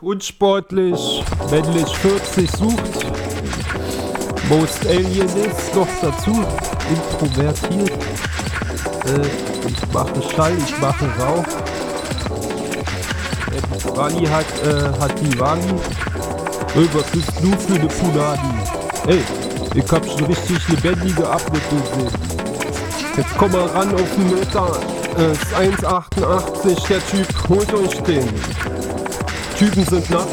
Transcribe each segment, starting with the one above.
unsportlich, männlich 40 sucht. Most Alien ist noch dazu, introvertiert. Äh, ich mache Schall, ich mache Rauch. Äh, Wally hat, äh, hat die Wally. Ey, was bist du für eine Punani? Ey, ich hab schon richtig lebendige gesehen. Jetzt komm mal ran auf den Meter. Äh, ist 1,88 der Typ. Holt euch den. Typen sind nass.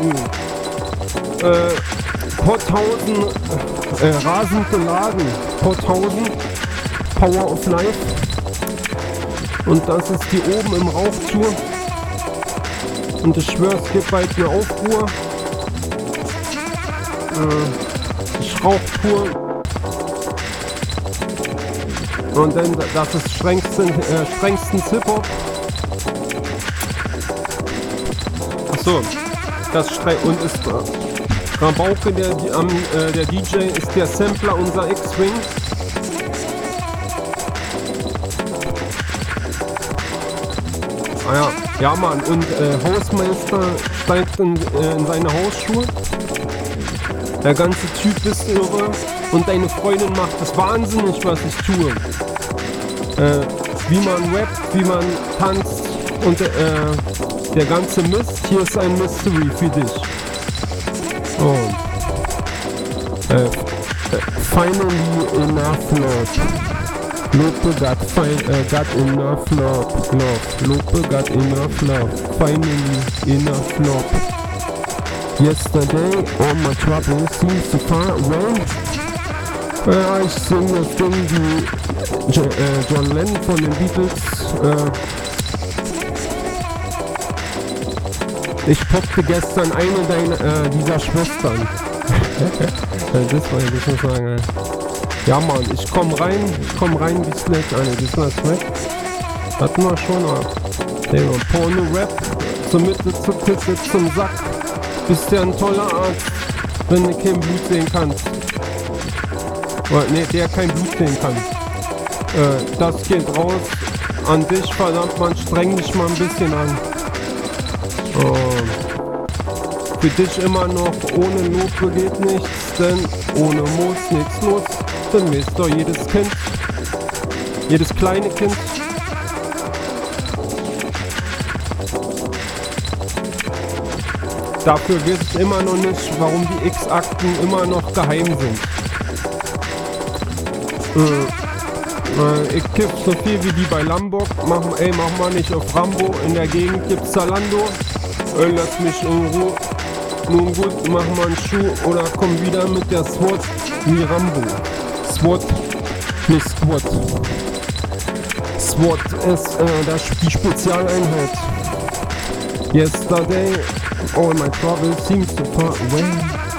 Uh. Äh, Potthausen, äh, rasend geladen. Potthausen, Power of Life. Und das ist die oben im Rauchtour. Und ich schwöre, es gibt bald eine Aufruhr. Äh, ich rauch pur. Und dann, das ist strengsten, äh, strengstens Hip-Hop. Achso, das streng und ist äh, Rabauke, der, am, äh, der DJ, ist der Sampler unser X-Wing. Ah ja, ja Mann, und äh, Hausmeister steigt in, äh, in seine Hausschuhe. Der ganze Typ ist irre und deine Freundin macht es wahnsinnig, was ich tue. Äh, wie man rappt, wie man tanzt und äh, der ganze Mist. Hier ist ein Mystery für dich. Oh. Äh, äh finally enough love. Lope got, fine, uh, got enough love, love. Lope got enough love. Finally enough love. Yesterday, all my troubles seems to far away. Äh, ich singe das Ding wie äh, John Lennon von den Beatles. Äh, ich poppte gestern eine deiner, äh, dieser Schwestern. das wollte ich nicht sagen. Ja Mann, ich komm rein, ich komm rein wie Slack, eine, das war Slack. Hatten wir schon, aber Porno-Rap zur Mitte, zur Pisse, zum Sack. Bist ja ein toller Arzt, wenn du kein Blut sehen kannst. Nee, der kein Blut sehen kann. Äh, das geht raus an dich, verdammt, man streng dich mal ein bisschen an. Äh, für dich immer noch ohne Lob geht nichts, denn ohne Moos nichts los dann ist doch jedes Kind, jedes kleine Kind. Dafür wisst immer noch nicht, warum die X-Akten immer noch geheim sind. Äh, äh, ich kipp so viel wie die bei Lamborg. Machen, ey, mach mal nicht auf Rambo. In der Gegend gibt's Zalando. Ey, lass mich in Ruhe. Nun gut, mach mal einen Schuh oder komm wieder mit der SWAT wie Rambo. SWAT, nicht Squad. SWAT ist äh, das, die Spezialeinheit. Yesterday, all my troubles seems to far away.